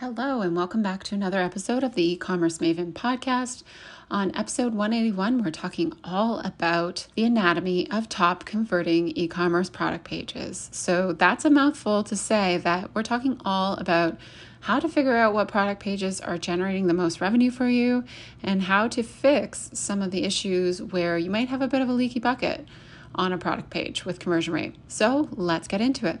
Hello, and welcome back to another episode of the e commerce Maven podcast. On episode 181, we're talking all about the anatomy of top converting e commerce product pages. So that's a mouthful to say that we're talking all about how to figure out what product pages are generating the most revenue for you and how to fix some of the issues where you might have a bit of a leaky bucket on a product page with conversion rate. So let's get into it.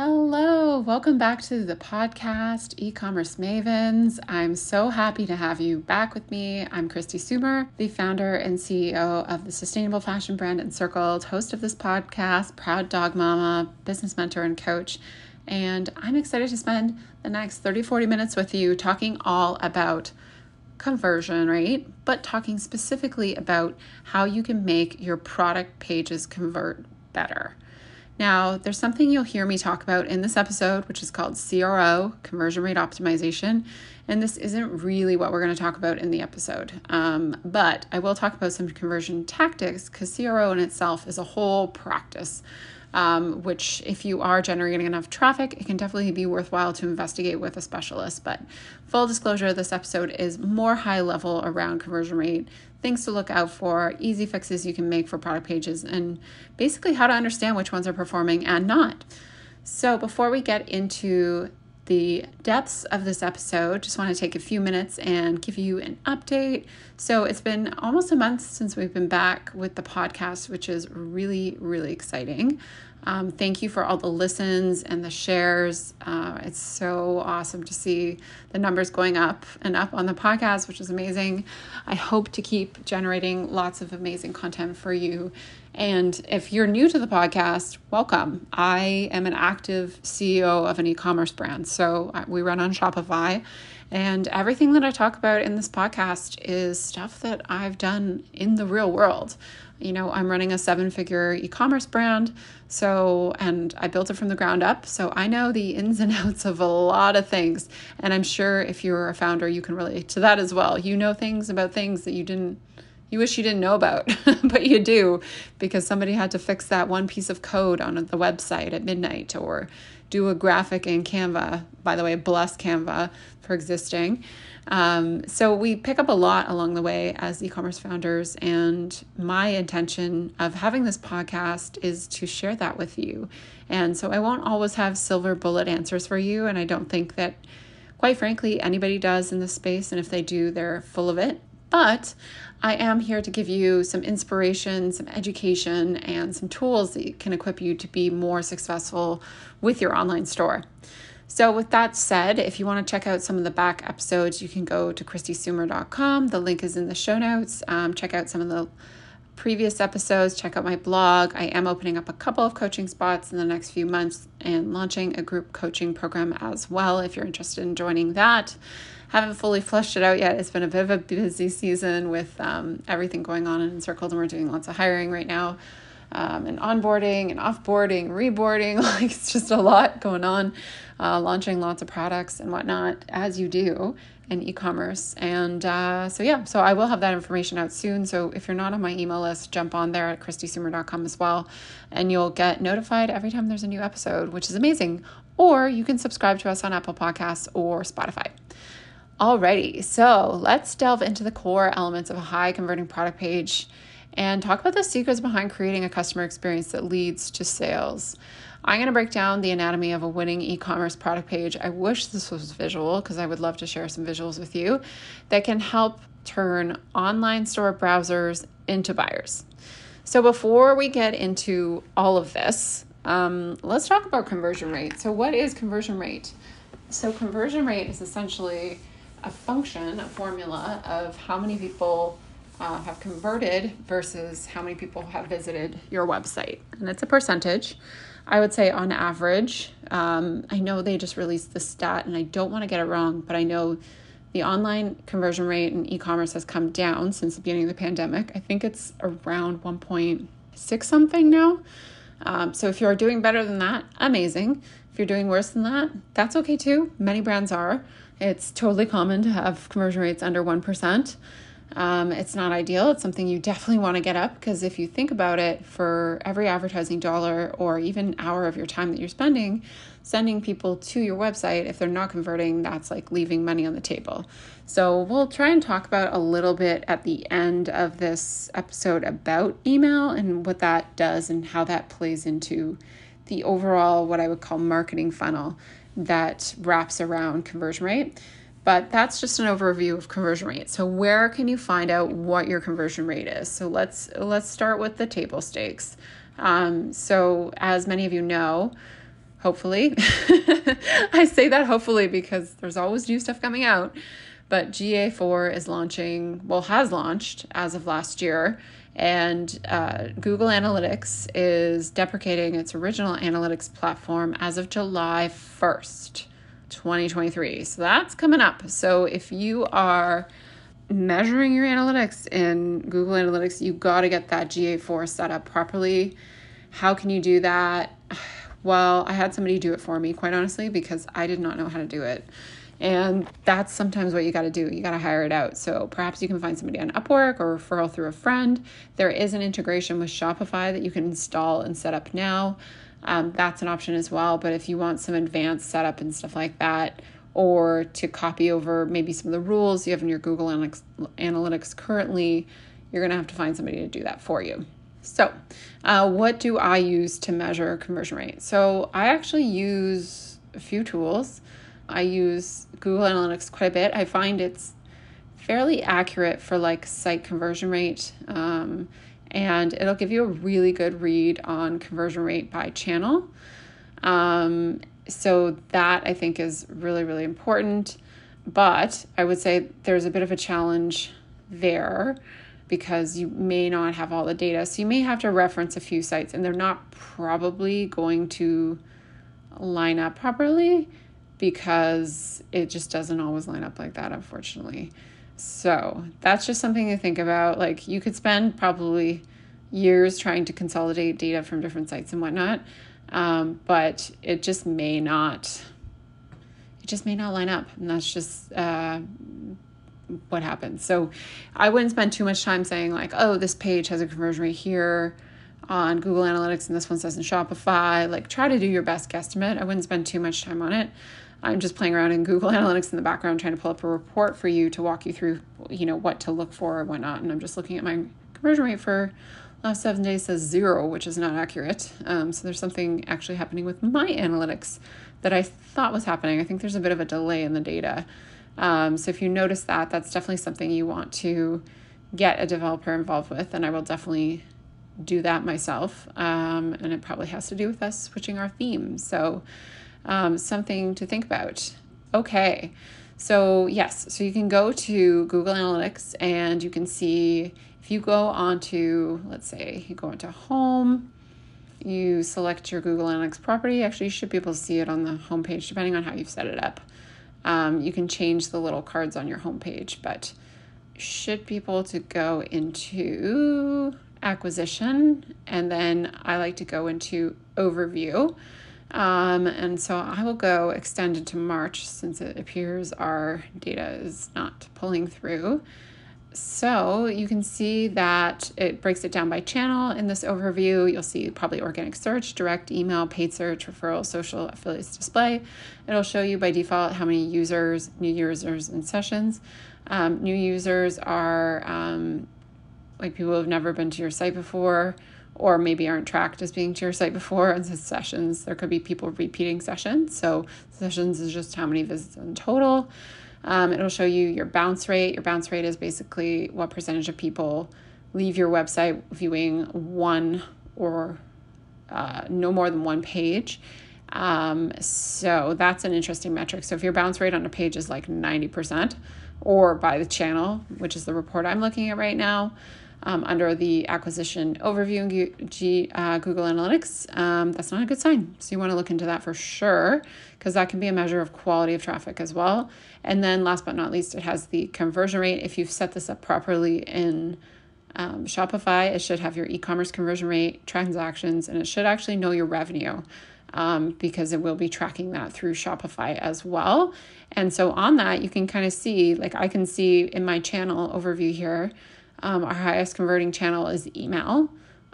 Hello, welcome back to the podcast, E Commerce Mavens. I'm so happy to have you back with me. I'm Kristi Soomer, the founder and CEO of the sustainable fashion brand Encircled, host of this podcast, proud dog mama, business mentor, and coach. And I'm excited to spend the next 30 40 minutes with you talking all about conversion rate, but talking specifically about how you can make your product pages convert better. Now, there's something you'll hear me talk about in this episode, which is called CRO, conversion rate optimization. And this isn't really what we're going to talk about in the episode. Um, but I will talk about some conversion tactics because CRO in itself is a whole practice um, which, if you are generating enough traffic, it can definitely be worthwhile to investigate with a specialist. But full disclosure, this episode is more high level around conversion rate, things to look out for, easy fixes you can make for product pages, and basically how to understand which ones are performing and not. So, before we get into the depths of this episode, just want to take a few minutes and give you an update. So, it's been almost a month since we've been back with the podcast, which is really, really exciting. Um, thank you for all the listens and the shares. Uh, it's so awesome to see the numbers going up and up on the podcast, which is amazing. I hope to keep generating lots of amazing content for you. And if you're new to the podcast, welcome. I am an active CEO of an e commerce brand. So uh, we run on Shopify. And everything that I talk about in this podcast is stuff that I've done in the real world. You know, I'm running a seven figure e commerce brand. So, and I built it from the ground up. So I know the ins and outs of a lot of things. And I'm sure if you're a founder, you can relate to that as well. You know things about things that you didn't, you wish you didn't know about, but you do because somebody had to fix that one piece of code on the website at midnight or do a graphic in Canva. By the way, bless Canva for existing. Um, so we pick up a lot along the way as e-commerce founders, and my intention of having this podcast is to share that with you. And so I won't always have silver bullet answers for you, and I don't think that, quite frankly, anybody does in this space. And if they do, they're full of it. But I am here to give you some inspiration, some education, and some tools that can equip you to be more successful with your online store. So, with that said, if you want to check out some of the back episodes, you can go to kristisoomer.com. The link is in the show notes. Um, check out some of the previous episodes, check out my blog. I am opening up a couple of coaching spots in the next few months and launching a group coaching program as well if you're interested in joining that. Haven't fully fleshed it out yet. It's been a bit of a busy season with um, everything going on in Encircled, and we're doing lots of hiring right now. Um, and onboarding and offboarding, reboarding. Like it's just a lot going on uh, launching lots of products and whatnot, as you do in e commerce. And uh, so, yeah, so I will have that information out soon. So, if you're not on my email list, jump on there at kristisoomer.com as well, and you'll get notified every time there's a new episode, which is amazing. Or you can subscribe to us on Apple Podcasts or Spotify. Alrighty, so let's delve into the core elements of a high converting product page and talk about the secrets behind creating a customer experience that leads to sales. I'm going to break down the anatomy of a winning e commerce product page. I wish this was visual because I would love to share some visuals with you that can help turn online store browsers into buyers. So, before we get into all of this, um, let's talk about conversion rate. So, what is conversion rate? So, conversion rate is essentially a function, a formula of how many people uh, have converted versus how many people have visited your website. And it's a percentage. I would say on average, um, I know they just released the stat and I don't want to get it wrong, but I know the online conversion rate in e commerce has come down since the beginning of the pandemic. I think it's around 1.6 something now. Um, so if you're doing better than that, amazing. If you're doing worse than that, that's okay too. Many brands are. It's totally common to have conversion rates under 1%. Um, it's not ideal. It's something you definitely want to get up because if you think about it, for every advertising dollar or even hour of your time that you're spending, sending people to your website, if they're not converting, that's like leaving money on the table. So we'll try and talk about a little bit at the end of this episode about email and what that does and how that plays into the overall, what I would call marketing funnel that wraps around conversion rate. But that's just an overview of conversion rate. So where can you find out what your conversion rate is? So let's let's start with the table stakes. Um, so as many of you know, hopefully, I say that hopefully because there's always new stuff coming out. But GA4 is launching, well, has launched as of last year, and uh, Google Analytics is deprecating its original analytics platform as of July 1st. 2023. So that's coming up. So if you are measuring your analytics in Google Analytics, you got to get that GA4 set up properly. How can you do that? Well, I had somebody do it for me, quite honestly, because I did not know how to do it. And that's sometimes what you got to do. You got to hire it out. So perhaps you can find somebody on Upwork or referral through a friend. There is an integration with Shopify that you can install and set up now um, that's an option as well. But if you want some advanced setup and stuff like that, or to copy over maybe some of the rules you have in your Google Analytics, currently, you're going to have to find somebody to do that for you. So, uh, what do I use to measure conversion rate? So, I actually use a few tools. I use Google Analytics quite a bit. I find it's fairly accurate for like site conversion rate. Um, and it'll give you a really good read on conversion rate by channel. Um, so that I think is really, really important. But I would say there's a bit of a challenge there because you may not have all the data. So you may have to reference a few sites and they're not probably going to line up properly because it just doesn't always line up like that, unfortunately. So that's just something to think about. Like you could spend probably years trying to consolidate data from different sites and whatnot, um, but it just may not. It just may not line up, and that's just uh, what happens. So I wouldn't spend too much time saying like, oh, this page has a conversion rate here on Google Analytics and this one says in Shopify. Like try to do your best guesstimate. I wouldn't spend too much time on it. I'm just playing around in Google Analytics in the background, trying to pull up a report for you to walk you through, you know, what to look for and whatnot. And I'm just looking at my conversion rate for last seven days says zero, which is not accurate. Um, so there's something actually happening with my analytics that I thought was happening. I think there's a bit of a delay in the data. Um, so if you notice that, that's definitely something you want to get a developer involved with, and I will definitely do that myself. Um, and it probably has to do with us switching our theme. So um, something to think about. Okay. So, yes, so you can go to Google Analytics and you can see if you go onto, let's say, you go into Home, you select your Google Analytics property. Actually, you should be able to see it on the homepage depending on how you've set it up. Um, you can change the little cards on your homepage, but should be able to go into acquisition and then I like to go into overview um, and so I will go extended to March since it appears our data is not pulling through. So you can see that it breaks it down by channel in this overview. You'll see probably organic search, direct email, paid search, referral, social, affiliates display. It'll show you by default how many users, new users, and sessions. Um, new users are um, like people who have never been to your site before or maybe aren't tracked as being to your site before and sessions. There could be people repeating sessions. So sessions is just how many visits in total. Um, it'll show you your bounce rate. Your bounce rate is basically what percentage of people leave your website viewing one or uh, no more than one page. Um, so that's an interesting metric. So if your bounce rate on a page is like 90% or by the channel which is the report i'm looking at right now um, under the acquisition overview in G, uh, Google Analytics, um, that's not a good sign. So you want to look into that for sure because that can be a measure of quality of traffic as well. And then last but not least, it has the conversion rate. If you've set this up properly in um, Shopify, it should have your e commerce conversion rate, transactions, and it should actually know your revenue um, because it will be tracking that through Shopify as well. And so on that, you can kind of see, like I can see in my channel overview here, um, our highest converting channel is email.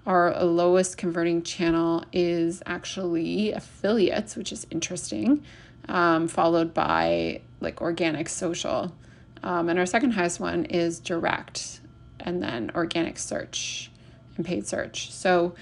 Our lowest converting channel is actually affiliates, which is interesting, um, followed by like organic social. Um, and our second highest one is direct, and then organic search and paid search. So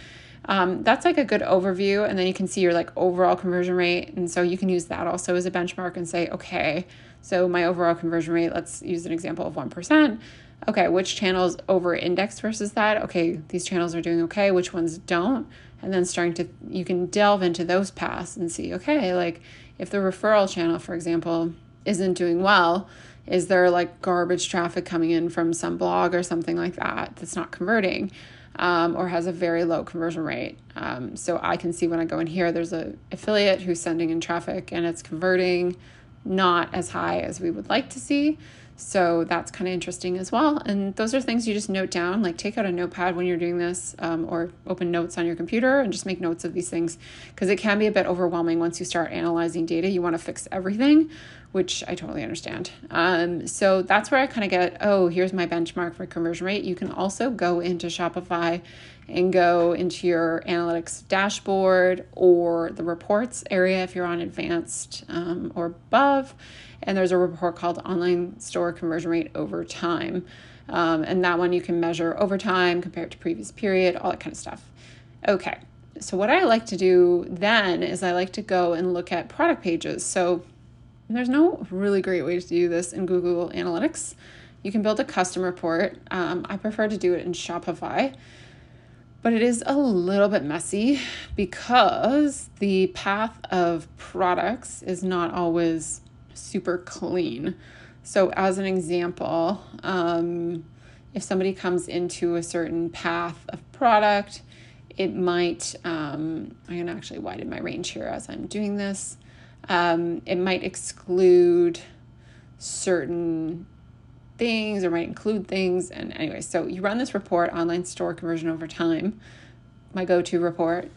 um, that's like a good overview. And then you can see your like overall conversion rate. And so you can use that also as a benchmark and say, okay, so my overall conversion rate, let's use an example of 1% okay, which channels over index versus that? Okay, these channels are doing okay, which ones don't? And then starting to, you can delve into those paths and see, okay, like if the referral channel, for example, isn't doing well, is there like garbage traffic coming in from some blog or something like that that's not converting um, or has a very low conversion rate? Um, so I can see when I go in here, there's a affiliate who's sending in traffic and it's converting not as high as we would like to see. So that's kind of interesting as well. And those are things you just note down, like take out a notepad when you're doing this um, or open notes on your computer and just make notes of these things because it can be a bit overwhelming once you start analyzing data. You want to fix everything, which I totally understand. Um, so that's where I kind of get, oh, here's my benchmark for conversion rate. You can also go into Shopify and go into your analytics dashboard or the reports area if you're on advanced um, or above and there's a report called Online Store Conversion Rate Over Time. Um, and that one you can measure over time compared to previous period, all that kind of stuff. Okay, so what I like to do then is I like to go and look at product pages. So there's no really great way to do this in Google Analytics. You can build a custom report. Um, I prefer to do it in Shopify, but it is a little bit messy because the path of products is not always super clean. So, as an example, um, if somebody comes into a certain path of product, it might, um, I'm going to actually widen my range here as I'm doing this. Um, it might exclude certain things or might include things. And anyway, so you run this report, online store conversion over time, my go to report.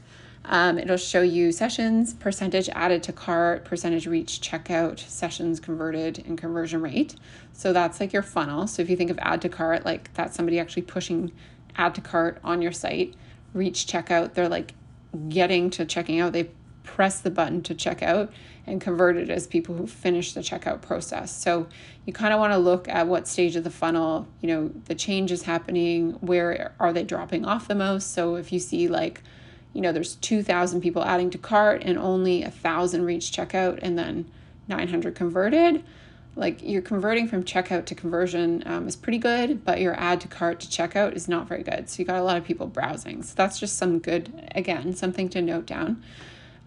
Um, it'll show you sessions, percentage added to cart, percentage reach checkout, sessions converted, and conversion rate. So that's like your funnel. So if you think of add to cart, like that's somebody actually pushing add to cart on your site. Reach checkout, they're like getting to checking out. They press the button to check out and converted as people who finish the checkout process. So you kind of want to look at what stage of the funnel, you know, the change is happening, where are they dropping off the most. So if you see like you know, there's 2,000 people adding to cart and only a 1,000 reach checkout and then 900 converted. Like you're converting from checkout to conversion um, is pretty good, but your add to cart to checkout is not very good. So you got a lot of people browsing. So that's just some good, again, something to note down.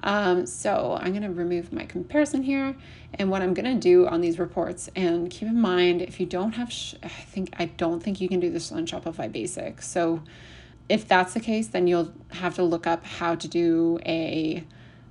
Um, so I'm going to remove my comparison here. And what I'm going to do on these reports, and keep in mind, if you don't have, sh- I think, I don't think you can do this on Shopify Basic. So if that's the case, then you'll have to look up how to do a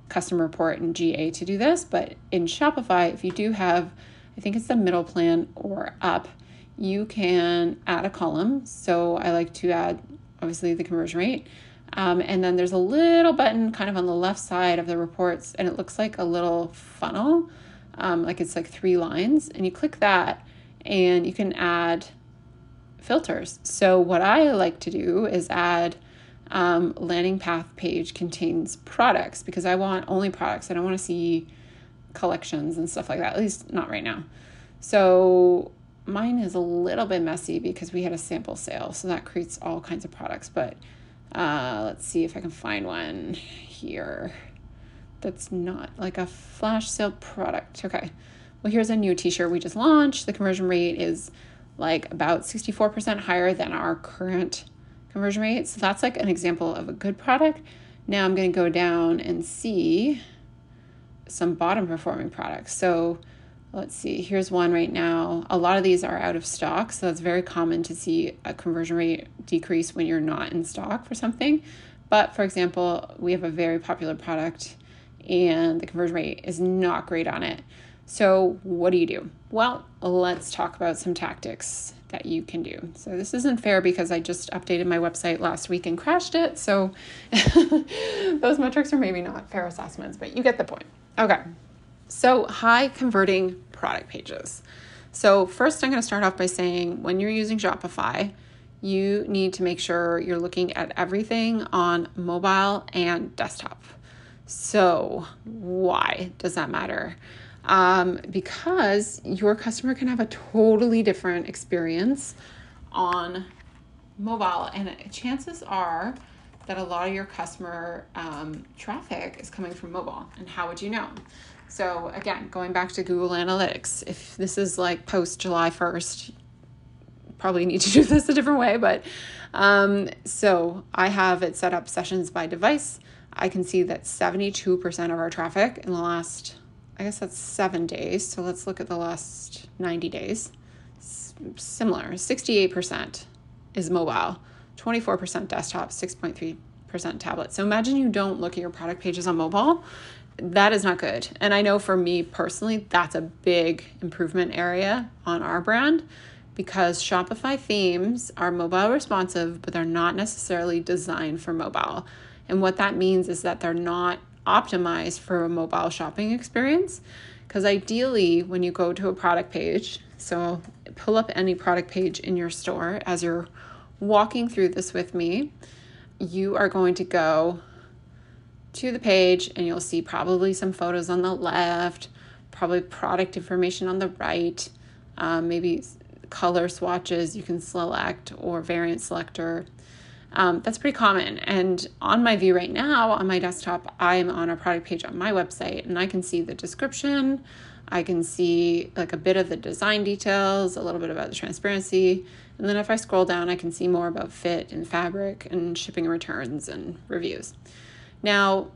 custom report in GA to do this. But in Shopify, if you do have, I think it's the middle plan or up, you can add a column. So I like to add, obviously, the conversion rate. Um, and then there's a little button kind of on the left side of the reports, and it looks like a little funnel, um, like it's like three lines. And you click that, and you can add filters. So, what I like to do is add um, landing path page contains products because I want only products. I don't want to see collections and stuff like that, at least not right now. So, mine is a little bit messy because we had a sample sale. So, that creates all kinds of products. But uh, let's see if I can find one here that's not like a flash sale product. Okay. Well, here's a new t shirt we just launched. The conversion rate is like about 64% higher than our current conversion rate. So that's like an example of a good product. Now I'm going to go down and see some bottom performing products. So let's see, here's one right now. A lot of these are out of stock, so it's very common to see a conversion rate decrease when you're not in stock for something. But for example, we have a very popular product and the conversion rate is not great on it. So, what do you do? Well, let's talk about some tactics that you can do. So, this isn't fair because I just updated my website last week and crashed it. So, those metrics are maybe not fair assessments, but you get the point. Okay. So, high converting product pages. So, first, I'm going to start off by saying when you're using Shopify, you need to make sure you're looking at everything on mobile and desktop. So, why does that matter? Um, because your customer can have a totally different experience on mobile, and chances are that a lot of your customer um, traffic is coming from mobile. And how would you know? So, again, going back to Google Analytics, if this is like post July 1st, probably need to do this a different way, but um, so I have it set up sessions by device. I can see that 72% of our traffic in the last, I guess that's seven days. So let's look at the last 90 days. S- similar, 68% is mobile, 24% desktop, 6.3% tablet. So imagine you don't look at your product pages on mobile. That is not good. And I know for me personally, that's a big improvement area on our brand because Shopify themes are mobile responsive, but they're not necessarily designed for mobile. And what that means is that they're not optimized for a mobile shopping experience. Because ideally, when you go to a product page, so pull up any product page in your store as you're walking through this with me, you are going to go to the page and you'll see probably some photos on the left, probably product information on the right, um, maybe color swatches you can select or variant selector um, that's pretty common. And on my view right now on my desktop, I'm on a product page on my website and I can see the description. I can see like a bit of the design details, a little bit about the transparency. And then if I scroll down, I can see more about fit and fabric and shipping returns and reviews. Now,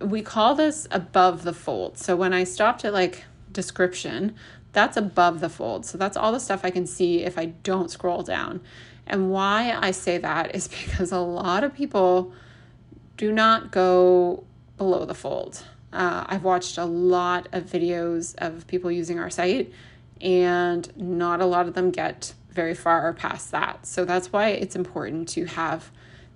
we call this above the fold. So when I stopped at like description, that's above the fold. So that's all the stuff I can see if I don't scroll down. And why I say that is because a lot of people do not go below the fold. Uh, I've watched a lot of videos of people using our site, and not a lot of them get very far past that. So that's why it's important to have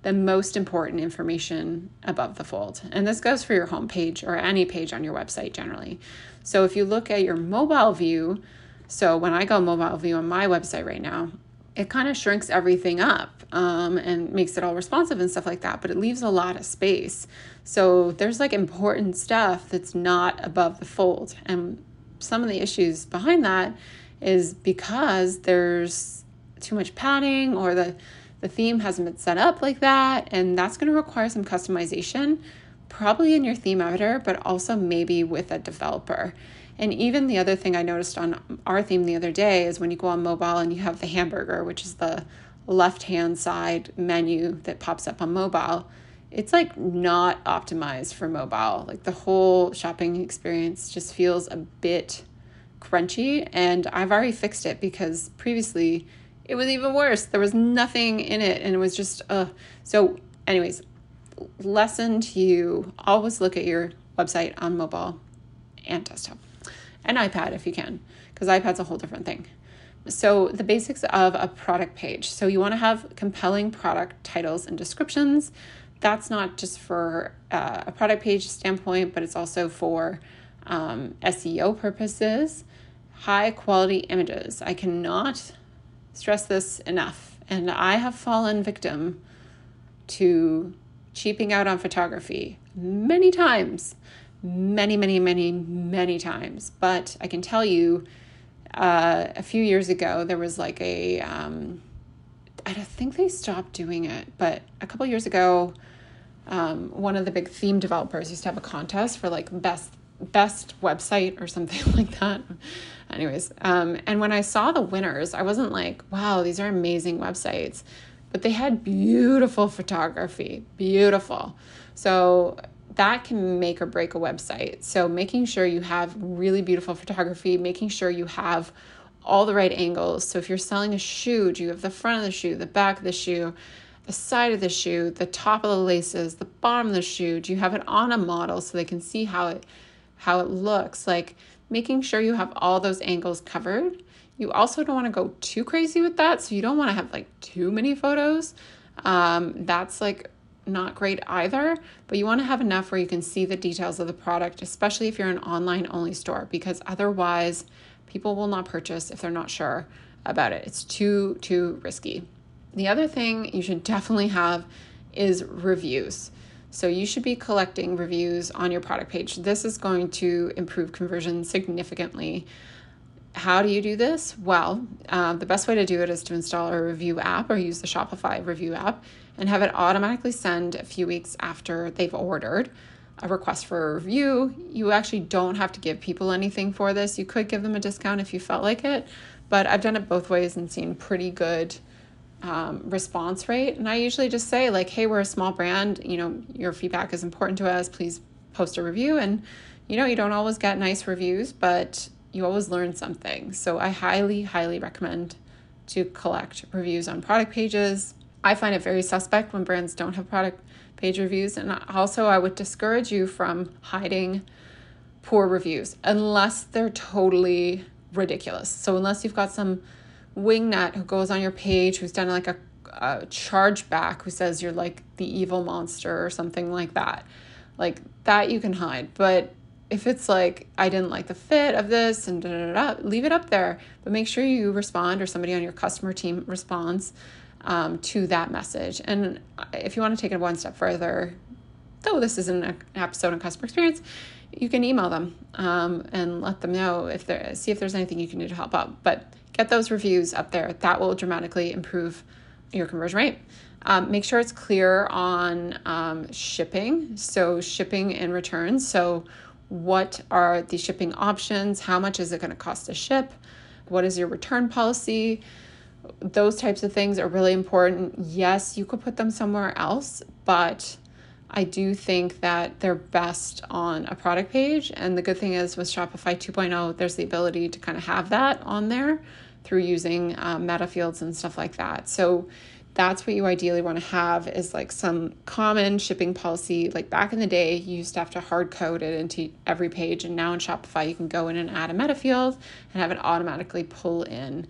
the most important information above the fold. And this goes for your homepage or any page on your website generally. So if you look at your mobile view, so when I go mobile view on my website right now, it kind of shrinks everything up um, and makes it all responsive and stuff like that, but it leaves a lot of space. So there's like important stuff that's not above the fold. And some of the issues behind that is because there's too much padding or the, the theme hasn't been set up like that. And that's going to require some customization, probably in your theme editor, but also maybe with a developer. And even the other thing I noticed on our theme the other day is when you go on mobile and you have the hamburger, which is the left hand side menu that pops up on mobile, it's like not optimized for mobile. Like the whole shopping experience just feels a bit crunchy. And I've already fixed it because previously it was even worse. There was nothing in it and it was just, uh. So, anyways, lesson to you always look at your website on mobile and desktop and iPad if you can, because iPad's a whole different thing. So, the basics of a product page. So, you want to have compelling product titles and descriptions. That's not just for uh, a product page standpoint, but it's also for um, SEO purposes. High quality images. I cannot stress this enough. And I have fallen victim to cheaping out on photography many times many, many, many, many times. But I can tell you, uh, a few years ago, there was like a, um, I think they stopped doing it, but a couple years ago, um, one of the big theme developers used to have a contest for like best best website or something like that. Anyways, um, and when I saw the winners, I wasn't like, wow, these are amazing websites, but they had beautiful photography, beautiful. So that can make or break a website. So, making sure you have really beautiful photography, making sure you have all the right angles. So, if you're selling a shoe, do you have the front of the shoe, the back of the shoe, the side of the shoe, the top of the laces, the bottom of the shoe? Do you have it on a model so they can see how it how it looks? Like making sure you have all those angles covered. You also don't want to go too crazy with that, so you don't want to have like too many photos. Um, that's like not great either, but you want to have enough where you can see the details of the product, especially if you're an online only store, because otherwise people will not purchase if they're not sure about it. It's too, too risky. The other thing you should definitely have is reviews. So you should be collecting reviews on your product page. This is going to improve conversion significantly. How do you do this? Well, uh, the best way to do it is to install a review app or use the Shopify review app and have it automatically send a few weeks after they've ordered a request for a review. You actually don't have to give people anything for this. You could give them a discount if you felt like it, but I've done it both ways and seen pretty good um, response rate. And I usually just say, like, hey, we're a small brand. You know, your feedback is important to us. Please post a review. And, you know, you don't always get nice reviews, but you always learn something. So I highly, highly recommend to collect reviews on product pages. I find it very suspect when brands don't have product page reviews. And also, I would discourage you from hiding poor reviews unless they're totally ridiculous. So, unless you've got some wingnut who goes on your page who's done like a, a chargeback who says you're like the evil monster or something like that, like that you can hide. But if it's like I didn't like the fit of this and da da da, leave it up there. But make sure you respond or somebody on your customer team responds um, to that message. And if you want to take it one step further, though this isn't an episode on customer experience, you can email them um, and let them know if there see if there's anything you can do to help out. But get those reviews up there. That will dramatically improve your conversion rate. Um, make sure it's clear on um, shipping. So shipping and returns. So what are the shipping options? How much is it going to cost to ship? What is your return policy? those types of things are really important. Yes, you could put them somewhere else, but I do think that they're best on a product page. And the good thing is with Shopify 2.0, there's the ability to kind of have that on there through using um, meta fields and stuff like that. So that's what you ideally want to have is like some common shipping policy. Like back in the day, you used to have to hard code it into every page, and now in Shopify, you can go in and add a meta field and have it automatically pull in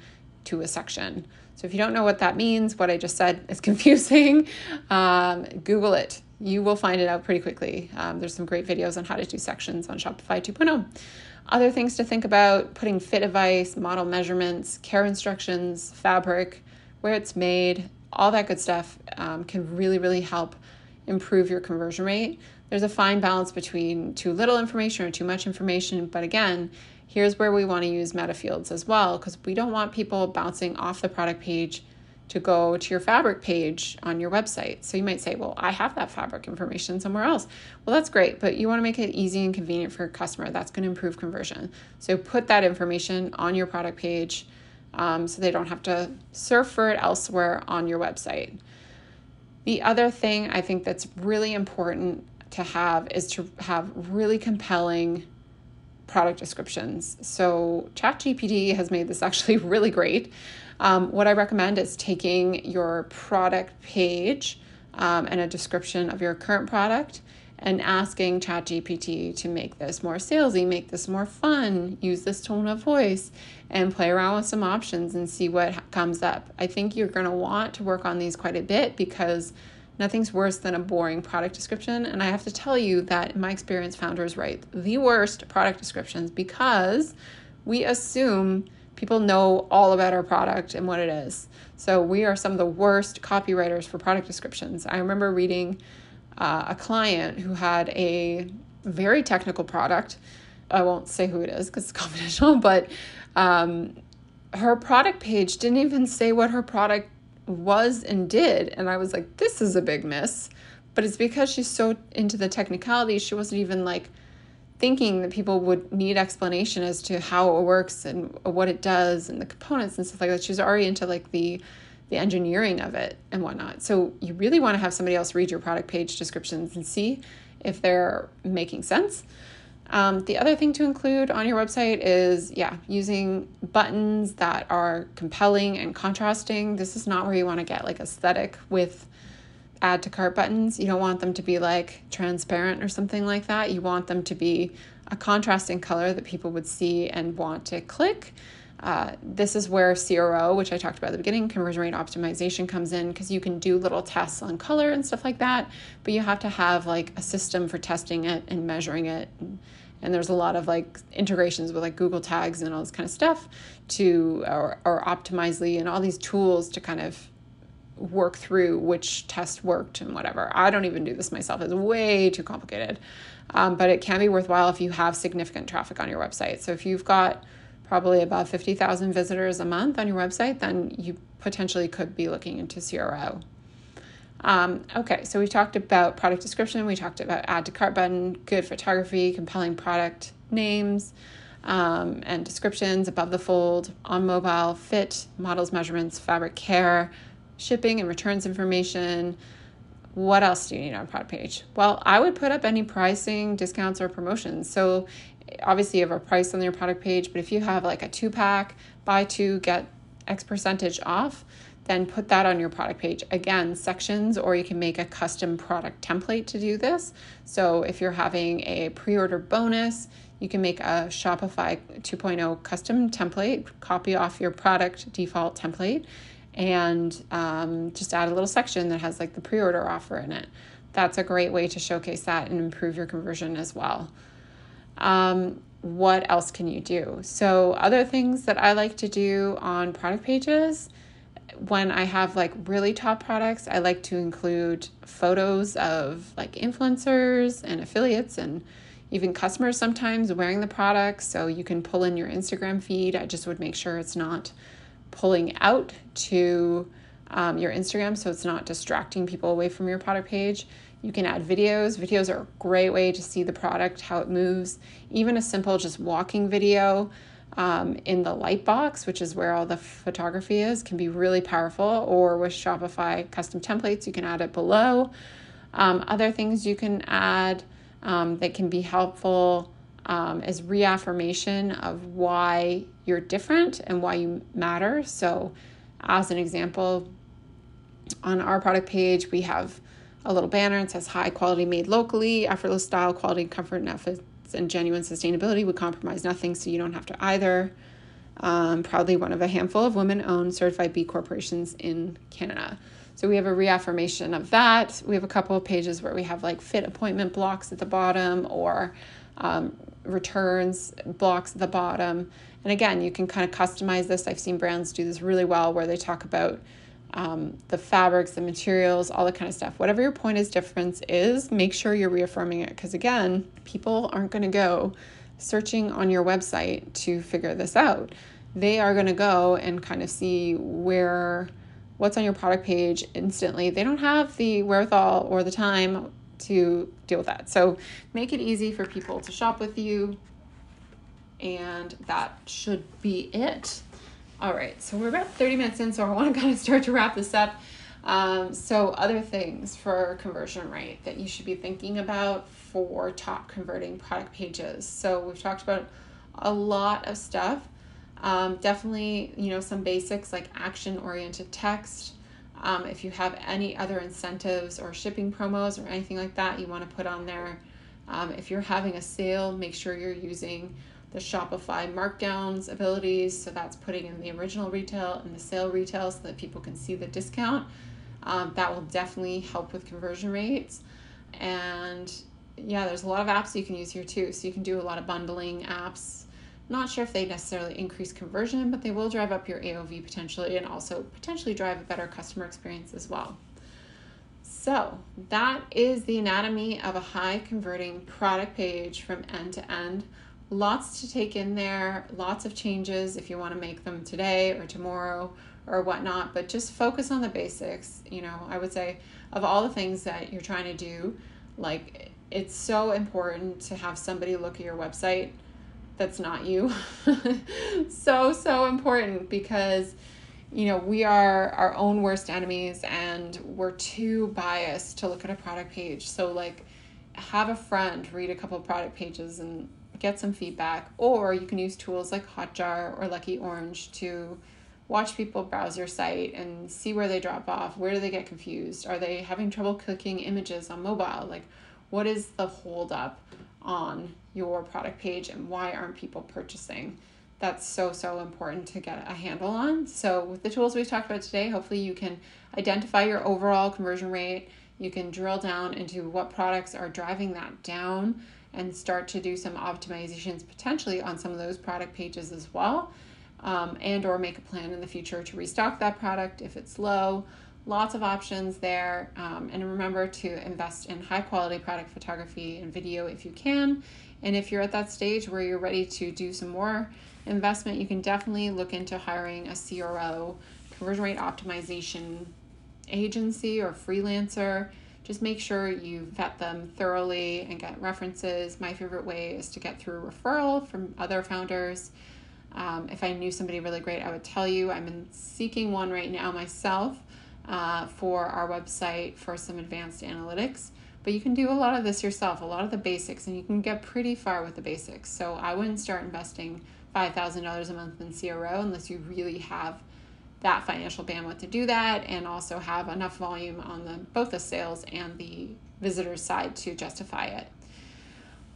to a section. So if you don't know what that means, what I just said is confusing, um, Google it. You will find it out pretty quickly. Um, there's some great videos on how to do sections on Shopify 2.0. Other things to think about putting fit advice, model measurements, care instructions, fabric, where it's made, all that good stuff um, can really, really help improve your conversion rate. There's a fine balance between too little information or too much information, but again, Here's where we want to use meta fields as well because we don't want people bouncing off the product page to go to your fabric page on your website. So you might say, well, I have that fabric information somewhere else. Well, that's great, but you want to make it easy and convenient for your customer. That's going to improve conversion. So put that information on your product page um, so they don't have to surf for it elsewhere on your website. The other thing I think that's really important to have is to have really compelling product descriptions. So, ChatGPT has made this actually really great. Um, what I recommend is taking your product page um, and a description of your current product and asking ChatGPT to make this more salesy, make this more fun, use this tone of voice, and play around with some options and see what comes up. I think you're going to want to work on these quite a bit because Nothing's worse than a boring product description. And I have to tell you that in my experience, founders write the worst product descriptions because we assume people know all about our product and what it is. So we are some of the worst copywriters for product descriptions. I remember reading uh, a client who had a very technical product. I won't say who it is because it's confidential, but um, her product page didn't even say what her product was and did. And I was like, this is a big miss. But it's because she's so into the technicality, she wasn't even like thinking that people would need explanation as to how it works and what it does and the components and stuff like that. She's already into like the the engineering of it and whatnot. So you really want to have somebody else read your product page descriptions and see if they're making sense. Um, the other thing to include on your website is, yeah, using buttons that are compelling and contrasting. This is not where you want to get like aesthetic with add to cart buttons. You don't want them to be like transparent or something like that. You want them to be a contrasting color that people would see and want to click. Uh, this is where CRO, which I talked about at the beginning, conversion rate optimization comes in because you can do little tests on color and stuff like that, but you have to have like a system for testing it and measuring it. And, and there's a lot of like integrations with like Google tags and all this kind of stuff to or, or Optimizely and all these tools to kind of work through which test worked and whatever. I don't even do this myself. It's way too complicated. Um, but it can be worthwhile if you have significant traffic on your website. So if you've got probably about 50,000 visitors a month on your website, then you potentially could be looking into CRO. Um, okay, so we talked about product description, we talked about add to cart button, good photography, compelling product names um, and descriptions above the fold, on mobile, fit, models, measurements, fabric care, shipping and returns information. What else do you need on a product page? Well, I would put up any pricing, discounts, or promotions. So obviously you have a price on your product page, but if you have like a two pack, buy two, get X percentage off, then put that on your product page. Again, sections, or you can make a custom product template to do this. So if you're having a pre order bonus, you can make a Shopify 2.0 custom template, copy off your product default template, and um, just add a little section that has like the pre order offer in it. That's a great way to showcase that and improve your conversion as well. Um, what else can you do? So, other things that I like to do on product pages when I have like really top products, I like to include photos of like influencers and affiliates and even customers sometimes wearing the products. So you can pull in your Instagram feed. I just would make sure it's not pulling out to um, your Instagram so it's not distracting people away from your product page. You can add videos. Videos are a great way to see the product, how it moves. Even a simple just walking video um, in the light box, which is where all the photography is, can be really powerful. Or with Shopify custom templates, you can add it below. Um, other things you can add um, that can be helpful um, is reaffirmation of why you're different and why you matter. So, as an example, on our product page, we have a little banner. that says high quality made locally, effortless style, quality, comfort, and efforts and genuine sustainability We compromise nothing, so you don't have to either. Um, proudly one of a handful of women owned certified B corporations in Canada. So we have a reaffirmation of that. We have a couple of pages where we have like fit appointment blocks at the bottom or um, returns blocks at the bottom. And again, you can kind of customize this. I've seen brands do this really well where they talk about um, the fabrics, the materials, all that kind of stuff. Whatever your point is difference is, make sure you're reaffirming it because again, people aren't going to go searching on your website to figure this out. They are going to go and kind of see where what's on your product page instantly. They don't have the wherewithal or the time to deal with that. So make it easy for people to shop with you. And that should be it. All right, so we're about 30 minutes in, so I want to kind of start to wrap this up. Um, so, other things for conversion rate that you should be thinking about for top converting product pages. So, we've talked about a lot of stuff. Um, definitely, you know, some basics like action oriented text. Um, if you have any other incentives or shipping promos or anything like that you want to put on there. Um, if you're having a sale, make sure you're using the Shopify markdowns abilities. So that's putting in the original retail and the sale retail so that people can see the discount. Um, that will definitely help with conversion rates. And yeah, there's a lot of apps you can use here too. So you can do a lot of bundling apps. Not sure if they necessarily increase conversion, but they will drive up your AOV potentially and also potentially drive a better customer experience as well. So, that is the anatomy of a high converting product page from end to end lots to take in there, lots of changes if you want to make them today or tomorrow or whatnot, but just focus on the basics. You know, I would say of all the things that you're trying to do, like it's so important to have somebody look at your website that's not you. so, so important because you know, we are our own worst enemies and we're too biased to look at a product page. So, like, have a friend read a couple product pages and get some feedback. Or you can use tools like Hotjar or Lucky Orange to watch people browse your site and see where they drop off. Where do they get confused? Are they having trouble clicking images on mobile? Like, what is the holdup on your product page and why aren't people purchasing? That's so, so important to get a handle on. So, with the tools we've talked about today, hopefully you can identify your overall conversion rate. You can drill down into what products are driving that down and start to do some optimizations potentially on some of those product pages as well um, and or make a plan in the future to restock that product if it's low. Lots of options there um, and remember to invest in high quality product photography and video if you can. And if you're at that stage where you're ready to do some more investment you can definitely look into hiring a cro conversion rate optimization agency or freelancer just make sure you vet them thoroughly and get references my favorite way is to get through referral from other founders um, if I knew somebody really great, I would tell you. I'm in seeking one right now myself uh, for our website for some advanced analytics. But you can do a lot of this yourself, a lot of the basics, and you can get pretty far with the basics. So I wouldn't start investing $5,000 a month in CRO unless you really have that financial bandwidth to do that and also have enough volume on the both the sales and the visitor side to justify it.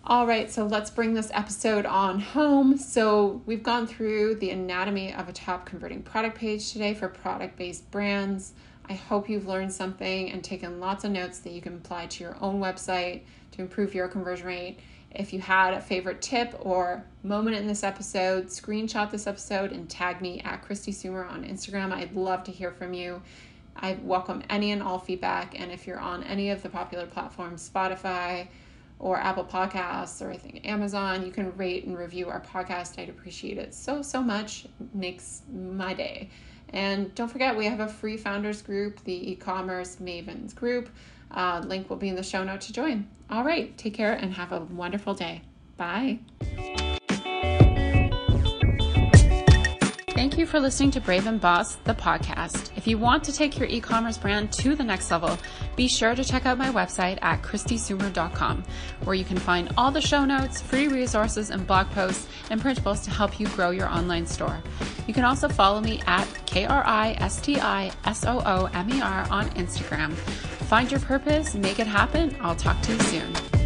All right, so let's bring this episode on home. So, we've gone through the anatomy of a top converting product page today for product based brands. I hope you've learned something and taken lots of notes that you can apply to your own website to improve your conversion rate. If you had a favorite tip or moment in this episode, screenshot this episode and tag me at Kristi Soomer on Instagram. I'd love to hear from you. I welcome any and all feedback. And if you're on any of the popular platforms, Spotify, or Apple Podcasts or I think Amazon, you can rate and review our podcast. I'd appreciate it so, so much. It makes my day. And don't forget, we have a free founders group, the e commerce mavens group. Uh, link will be in the show note to join. All right, take care and have a wonderful day. Bye. Thank you for listening to Brave and Boss, the podcast. If you want to take your e commerce brand to the next level, be sure to check out my website at kristisoomer.com, where you can find all the show notes, free resources, and blog posts and printables to help you grow your online store. You can also follow me at K R I S T I S O O M E R on Instagram. Find your purpose, make it happen. I'll talk to you soon.